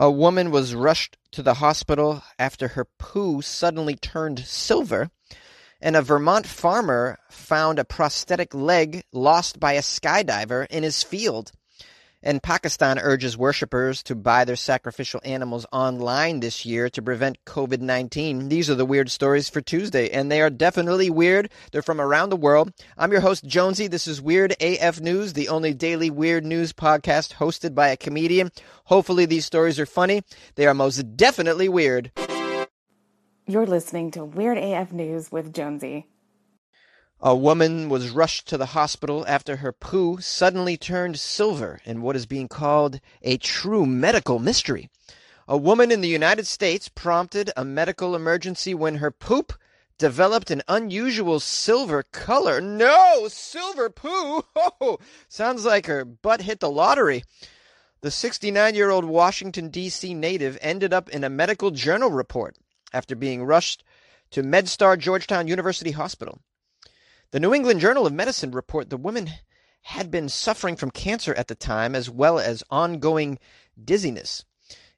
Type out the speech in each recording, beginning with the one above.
A woman was rushed to the hospital after her poo suddenly turned silver, and a Vermont farmer found a prosthetic leg lost by a skydiver in his field. And Pakistan urges worshippers to buy their sacrificial animals online this year to prevent COVID 19. These are the weird stories for Tuesday, and they are definitely weird. They're from around the world. I'm your host, Jonesy. This is Weird AF News, the only daily weird news podcast hosted by a comedian. Hopefully, these stories are funny. They are most definitely weird. You're listening to Weird AF News with Jonesy. A woman was rushed to the hospital after her poo suddenly turned silver in what is being called a true medical mystery. A woman in the United States prompted a medical emergency when her poop developed an unusual silver color. No, silver poo! Oh, sounds like her butt hit the lottery. The 69 year old Washington, D.C. native ended up in a medical journal report after being rushed to MedStar Georgetown University Hospital. The New England Journal of Medicine report the woman had been suffering from cancer at the time as well as ongoing dizziness.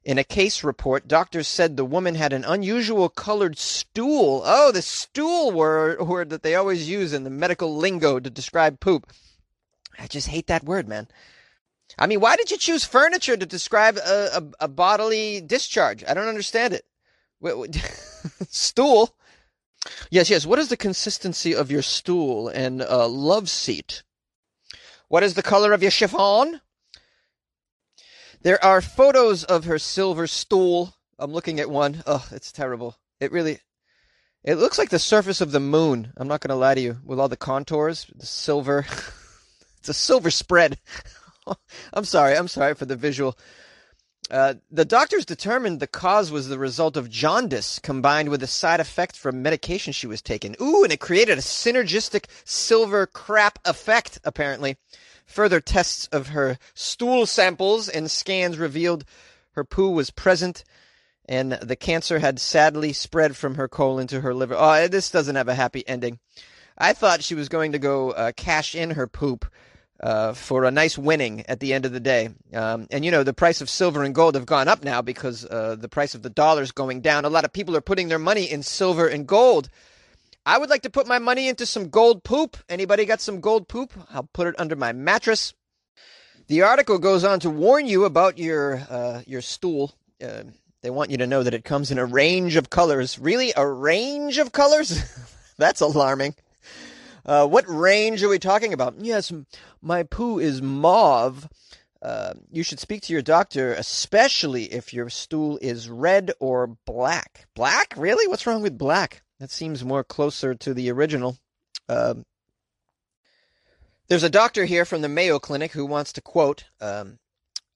In a case report, doctors said the woman had an unusual colored stool. Oh, the stool word, word that they always use in the medical lingo to describe poop. I just hate that word, man. I mean, why did you choose furniture to describe a, a, a bodily discharge? I don't understand it. stool? Yes, yes. What is the consistency of your stool and uh, love seat? What is the color of your chiffon? There are photos of her silver stool. I'm looking at one. Oh, it's terrible. It really, it looks like the surface of the moon. I'm not going to lie to you. With all the contours, the silver. it's a silver spread. I'm sorry. I'm sorry for the visual. Uh, the doctors determined the cause was the result of jaundice combined with a side effect from medication she was taking. Ooh, and it created a synergistic silver crap effect, apparently. Further tests of her stool samples and scans revealed her poo was present and the cancer had sadly spread from her colon to her liver. Oh, this doesn't have a happy ending. I thought she was going to go uh, cash in her poop uh, for a nice winning at the end of the day. Um, and you know, the price of silver and gold have gone up now because uh, the price of the dollar is going down. A lot of people are putting their money in silver and gold. I would like to put my money into some gold poop. Anybody got some gold poop? I'll put it under my mattress. The article goes on to warn you about your uh, your stool. Uh, they want you to know that it comes in a range of colors. Really, a range of colors? That's alarming. Uh, what range are we talking about? Yes, my poo is mauve. Uh, you should speak to your doctor, especially if your stool is red or black. Black? Really? What's wrong with black? That seems more closer to the original. Uh, there's a doctor here from the Mayo Clinic who wants to quote um,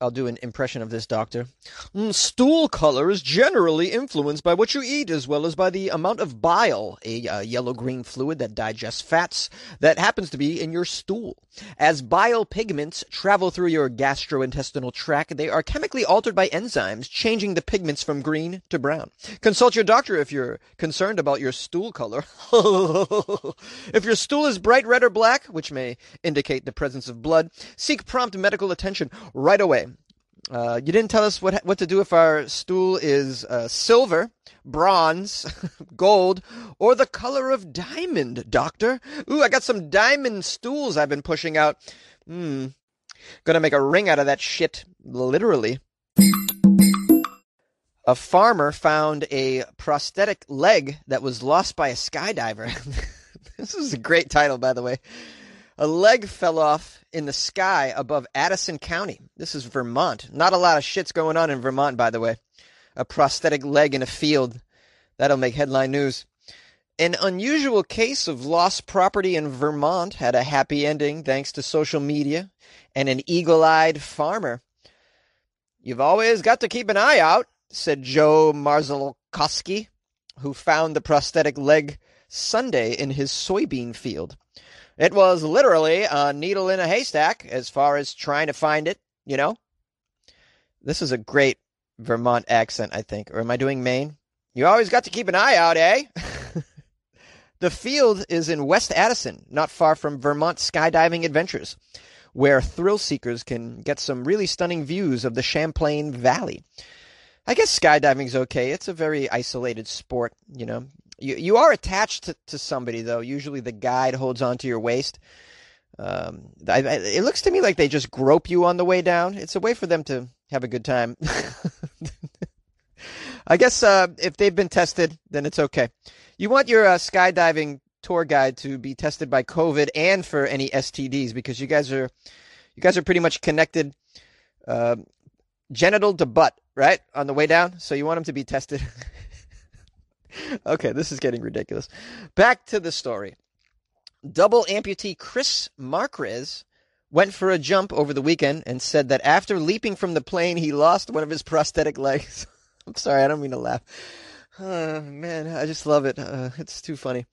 I'll do an impression of this doctor. Mm, stool color is generally influenced by what you eat as well as by the amount of bile, a uh, yellow green fluid that digests fats that happens to be in your stool. As bile pigments travel through your gastrointestinal tract, they are chemically altered by enzymes, changing the pigments from green to brown. Consult your doctor if you're concerned about your stool color. if your stool is bright red or black, which may indicate the presence of blood, seek prompt medical attention right away. Uh, you didn't tell us what what to do if our stool is uh, silver, bronze, gold, or the color of diamond, Doctor. Ooh, I got some diamond stools I've been pushing out. Hmm. Gonna make a ring out of that shit, literally. A farmer found a prosthetic leg that was lost by a skydiver. this is a great title, by the way. A leg fell off in the sky above Addison County. This is Vermont. Not a lot of shit's going on in Vermont, by the way. A prosthetic leg in a field. That'll make headline news. An unusual case of lost property in Vermont had a happy ending thanks to social media and an eagle eyed farmer. You've always got to keep an eye out, said Joe Marzalkowski, who found the prosthetic leg Sunday in his soybean field. It was literally a needle in a haystack as far as trying to find it, you know? This is a great Vermont accent, I think. Or am I doing Maine? You always got to keep an eye out, eh? the field is in West Addison, not far from Vermont Skydiving Adventures, where thrill seekers can get some really stunning views of the Champlain Valley. I guess skydiving's okay. It's a very isolated sport, you know. You you are attached to, to somebody though. Usually the guide holds onto your waist. Um, I, I, it looks to me like they just grope you on the way down. It's a way for them to have a good time. I guess uh, if they've been tested, then it's okay. You want your uh, skydiving tour guide to be tested by COVID and for any STDs because you guys are you guys are pretty much connected uh, genital to butt, right, on the way down. So you want them to be tested. okay, this is getting ridiculous. Back to the story. Double amputee Chris Marquez went for a jump over the weekend and said that after leaping from the plane, he lost one of his prosthetic legs. I'm sorry, I don't mean to laugh. Uh, man, I just love it. Uh, it's too funny.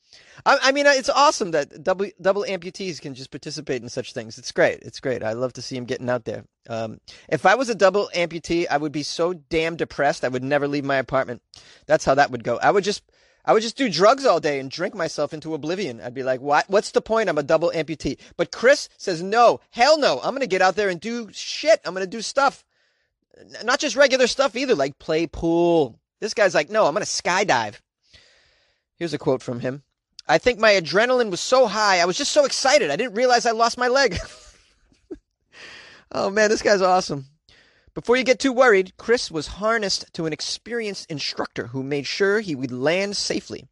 I, I, mean, it's awesome that double double amputees can just participate in such things. It's great. It's great. I love to see him getting out there. Um, if I was a double amputee, I would be so damn depressed. I would never leave my apartment. That's how that would go. I would just I would just do drugs all day and drink myself into oblivion. I'd be like, what? What's the point? I'm a double amputee. But Chris says, no, hell no. I'm going to get out there and do shit. I'm going to do stuff. Not just regular stuff either, like play pool, this guy's like, no, I'm going to skydive. Here's a quote from him. I think my adrenaline was so high. I was just so excited. I didn't realize I lost my leg. oh man, this guy's awesome. Before you get too worried, Chris was harnessed to an experienced instructor who made sure he would land safely.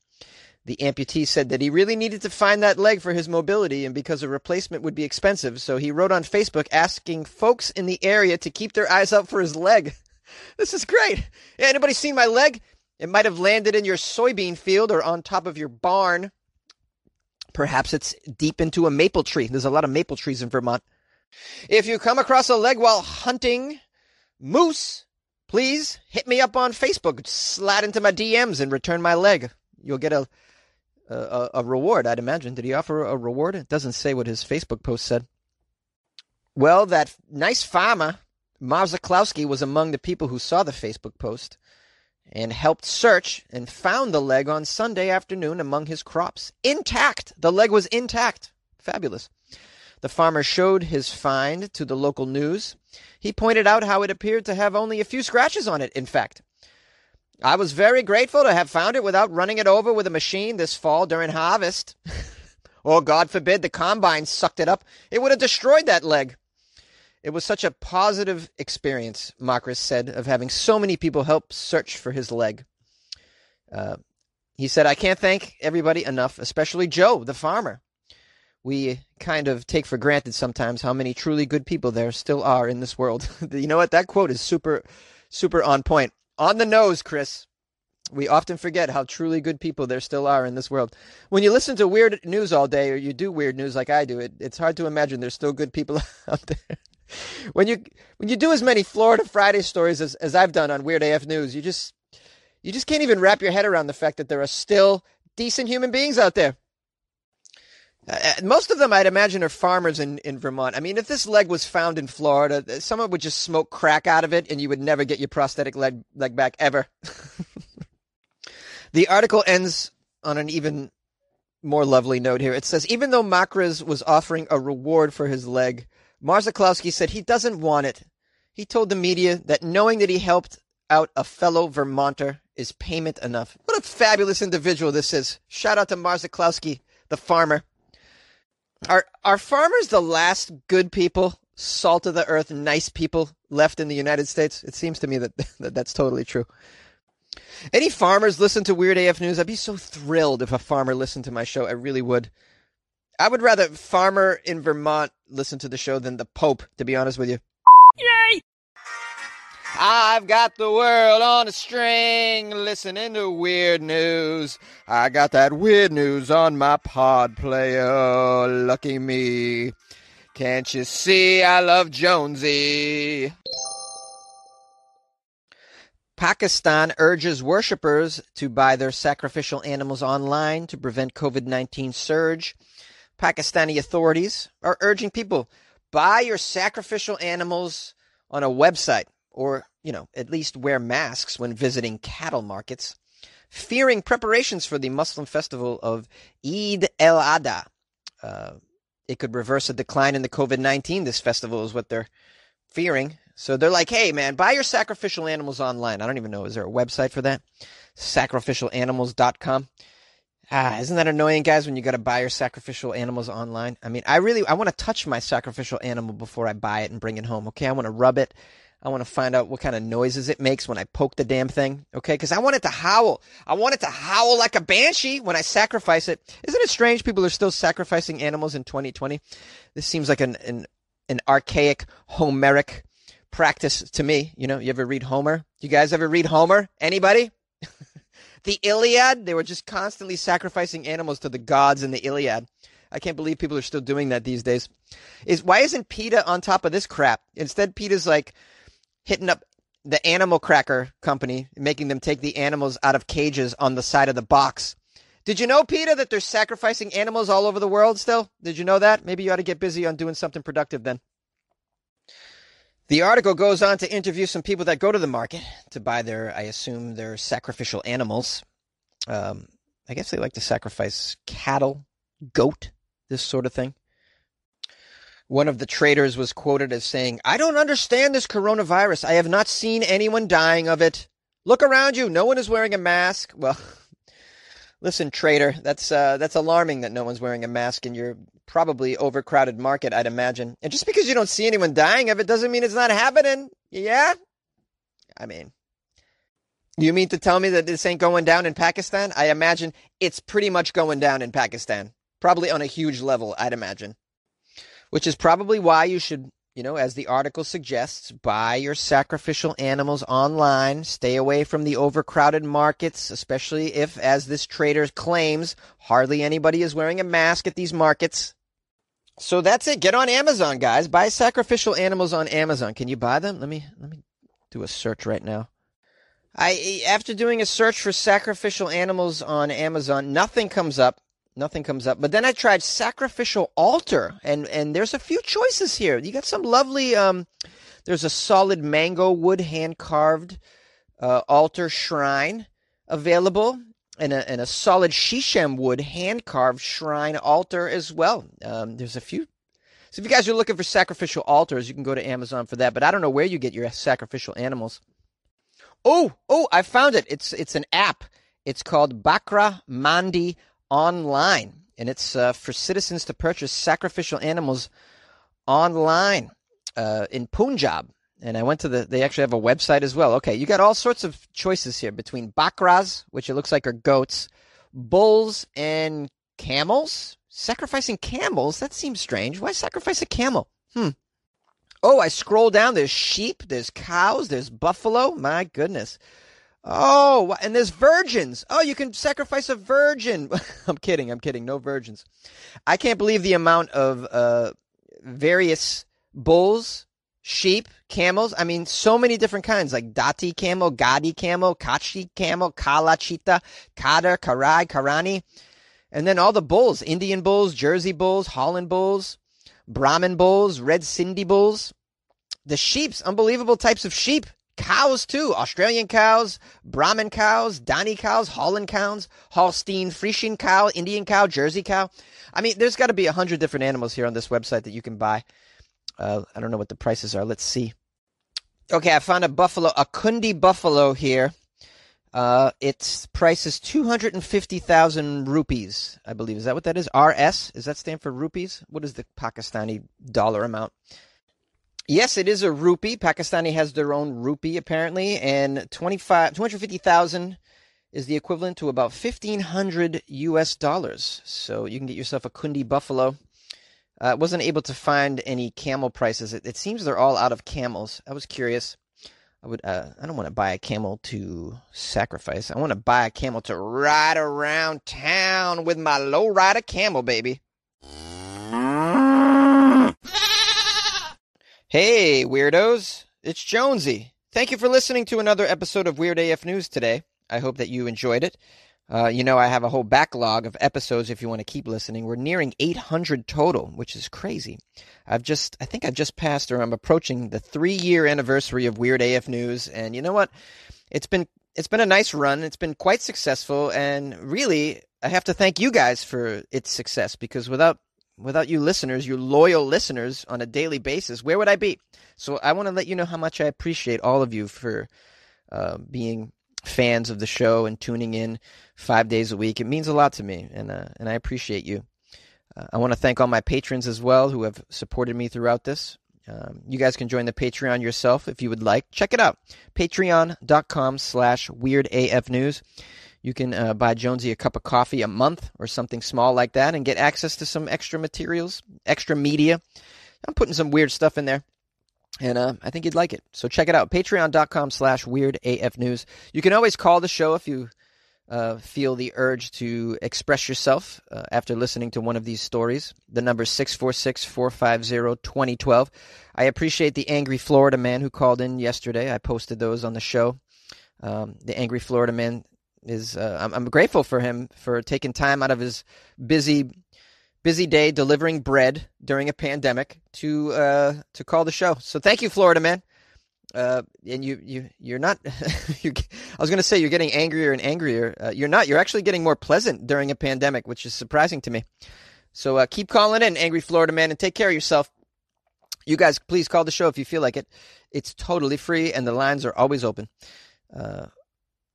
The amputee said that he really needed to find that leg for his mobility and because a replacement would be expensive, so he wrote on Facebook asking folks in the area to keep their eyes out for his leg. This is great. Anybody seen my leg? It might have landed in your soybean field or on top of your barn. Perhaps it's deep into a maple tree. There's a lot of maple trees in Vermont. If you come across a leg while hunting moose, please hit me up on Facebook. Slide into my DMs and return my leg. You'll get a a, a reward, I'd imagine. Did he offer a reward? It doesn't say what his Facebook post said. Well, that nice farmer Marv Zaklowski was among the people who saw the Facebook post and helped search and found the leg on Sunday afternoon among his crops. Intact! The leg was intact. Fabulous. The farmer showed his find to the local news. He pointed out how it appeared to have only a few scratches on it, in fact. I was very grateful to have found it without running it over with a machine this fall during harvest. or, oh, God forbid, the combine sucked it up. It would have destroyed that leg. It was such a positive experience, Makris said, of having so many people help search for his leg. Uh, he said, I can't thank everybody enough, especially Joe, the farmer. We kind of take for granted sometimes how many truly good people there still are in this world. you know what? That quote is super, super on point. On the nose, Chris. We often forget how truly good people there still are in this world. When you listen to weird news all day, or you do weird news like I do, it, it's hard to imagine there's still good people out there when you when you do as many Florida Friday stories as, as I've done on Weird AF News, you just you just can't even wrap your head around the fact that there are still decent human beings out there. Uh, uh, most of them, I'd imagine, are farmers in, in Vermont. I mean, if this leg was found in Florida, uh, someone would just smoke crack out of it and you would never get your prosthetic leg, leg back ever. the article ends on an even more lovely note here. It says, even though Makris was offering a reward for his leg, Marzaklowski said he doesn't want it. He told the media that knowing that he helped out a fellow Vermonter is payment enough. What a fabulous individual this is. Shout out to Marzaklowski, the farmer. Are are farmers the last good people, salt of the earth, nice people left in the United States? It seems to me that, that that's totally true. Any farmers listen to Weird AF News? I'd be so thrilled if a farmer listened to my show. I really would. I would rather farmer in Vermont listen to the show than the Pope, to be honest with you. Yay! I've got the world on a string, listening to weird news. I got that weird news on my pod player. Lucky me. Can't you see I love Jonesy? Pakistan urges worshippers to buy their sacrificial animals online to prevent COVID 19 surge. Pakistani authorities are urging people buy your sacrificial animals on a website or, you know, at least wear masks when visiting cattle markets, fearing preparations for the Muslim festival of Eid el Adha. Uh, it could reverse a decline in the COVID 19. This festival is what they're fearing. So they're like, hey, man, buy your sacrificial animals online. I don't even know. Is there a website for that? Sacrificialanimals.com. Ah, isn't that annoying, guys, when you got to buy your sacrificial animals online? I mean, I really, I want to touch my sacrificial animal before I buy it and bring it home. Okay. I want to rub it. I want to find out what kind of noises it makes when I poke the damn thing. Okay. Cause I want it to howl. I want it to howl like a banshee when I sacrifice it. Isn't it strange people are still sacrificing animals in 2020? This seems like an, an, an archaic, Homeric practice to me. You know, you ever read Homer? You guys ever read Homer? Anybody? the Iliad, they were just constantly sacrificing animals to the gods in the Iliad. I can't believe people are still doing that these days. Is why isn't PETA on top of this crap? Instead, PETA's like hitting up the animal cracker company, making them take the animals out of cages on the side of the box. Did you know, PETA, that they're sacrificing animals all over the world still? Did you know that? Maybe you ought to get busy on doing something productive then. The article goes on to interview some people that go to the market to buy their, I assume, their sacrificial animals. Um, I guess they like to sacrifice cattle, goat, this sort of thing. One of the traders was quoted as saying, I don't understand this coronavirus. I have not seen anyone dying of it. Look around you. No one is wearing a mask. Well, listen, trader, that's uh, that's alarming that no one's wearing a mask in your probably overcrowded market, I'd imagine. And just because you don't see anyone dying of it doesn't mean it's not happening. Yeah? I mean, you mean to tell me that this ain't going down in Pakistan? I imagine it's pretty much going down in Pakistan. Probably on a huge level, I'd imagine. Which is probably why you should, you know, as the article suggests, buy your sacrificial animals online. Stay away from the overcrowded markets, especially if, as this trader claims, hardly anybody is wearing a mask at these markets. So that's it. Get on Amazon, guys. Buy sacrificial animals on Amazon. Can you buy them? Let me let me do a search right now. I after doing a search for sacrificial animals on Amazon, nothing comes up. Nothing comes up. But then I tried sacrificial altar, and and there's a few choices here. You got some lovely. Um, there's a solid mango wood hand carved uh, altar shrine available and a, and a solid shisham wood hand carved shrine altar as well. Um, there's a few. So if you guys are looking for sacrificial altars, you can go to Amazon for that. But I don't know where you get your sacrificial animals. Oh, oh, I found it. It's it's an app. It's called Bakra Mandi Online, and it's uh, for citizens to purchase sacrificial animals online uh, in Punjab. And I went to the, they actually have a website as well. Okay, you got all sorts of choices here between bakras, which it looks like are goats, bulls, and camels. Sacrificing camels? That seems strange. Why sacrifice a camel? Hmm. Oh, I scroll down. There's sheep, there's cows, there's buffalo. My goodness. Oh, and there's virgins. Oh, you can sacrifice a virgin. I'm kidding. I'm kidding. No virgins. I can't believe the amount of uh, various bulls, sheep, camels. I mean, so many different kinds like Dati camel, Gadi camel, Kachi camel, Kala cheetah, Kader, Karai, Karani. And then all the bulls Indian bulls, Jersey bulls, Holland bulls, Brahmin bulls, Red Sindhi bulls. The sheep's unbelievable types of sheep. Cows too, Australian cows, Brahmin cows, Dani cows, Holland cows, Holstein Friesian cow, Indian cow, Jersey cow. I mean, there's got to be a hundred different animals here on this website that you can buy. Uh, I don't know what the prices are. Let's see. Okay, I found a buffalo, a Kundi buffalo here. Uh, its price is 250,000 rupees, I believe. Is that what that is? RS? Does that stand for rupees? What is the Pakistani dollar amount? Yes, it is a rupee. Pakistani has their own rupee apparently, and 25 250,000 is the equivalent to about 1500 US dollars. So you can get yourself a Kundi buffalo. I uh, wasn't able to find any camel prices. It, it, seems they're all out of camels. I was curious. I would. Uh, I don't want to buy a camel to sacrifice. I want to buy a camel to ride around town with my low rider camel, baby. Hey, weirdos! It's Jonesy. Thank you for listening to another episode of Weird AF News today. I hope that you enjoyed it. Uh, you know, I have a whole backlog of episodes if you want to keep listening. We're nearing 800 total, which is crazy. I've just, I think I've just passed or I'm approaching the three year anniversary of Weird AF News. And you know what? It's been, it's been a nice run. It's been quite successful. And really, I have to thank you guys for its success because without without you listeners, you loyal listeners on a daily basis, where would I be? So I want to let you know how much I appreciate all of you for uh, being fans of the show and tuning in five days a week. It means a lot to me, and uh, and I appreciate you. Uh, I want to thank all my patrons as well who have supported me throughout this. Um, you guys can join the Patreon yourself if you would like. Check it out. Patreon.com slash weirdafnews. You can uh, buy Jonesy a cup of coffee a month or something small like that and get access to some extra materials, extra media. I'm putting some weird stuff in there. And uh, I think you'd like it. So check it out. Patreon.com slash weirdafnews. You can always call the show if you uh, feel the urge to express yourself uh, after listening to one of these stories. The number is 646 450 2012. I appreciate the angry Florida man who called in yesterday. I posted those on the show. Um, the angry Florida man is, uh, I'm, I'm grateful for him for taking time out of his busy busy day delivering bread during a pandemic to uh, to call the show. So thank you, Florida man. Uh, and you you you're not. you're, I was going to say you're getting angrier and angrier. Uh, you're not. You're actually getting more pleasant during a pandemic, which is surprising to me. So uh, keep calling in, angry Florida man, and take care of yourself. You guys, please call the show if you feel like it. It's totally free, and the lines are always open.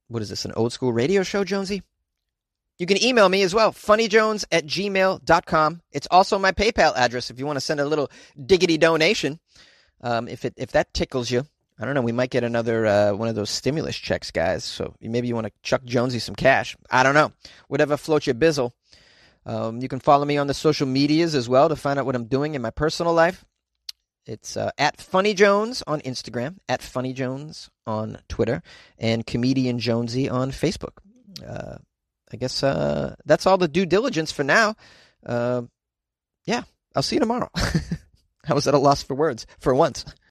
What is this? An old school radio show, Jonesy? You can email me as well, funnyjones at gmail.com. It's also my PayPal address if you want to send a little diggity donation. Um, if it if that tickles you, I don't know. We might get another uh, one of those stimulus checks, guys. So maybe you want to chuck Jonesy some cash. I don't know. Whatever floats your bizzle. Um, you can follow me on the social medias as well to find out what I'm doing in my personal life. It's uh, at Funny Jones on Instagram, at Funny Jones on Twitter, and Comedian Jonesy on Facebook. Uh, I guess uh, that's all the due diligence for now. Uh, yeah, I'll see you tomorrow. I was at a loss for words for once.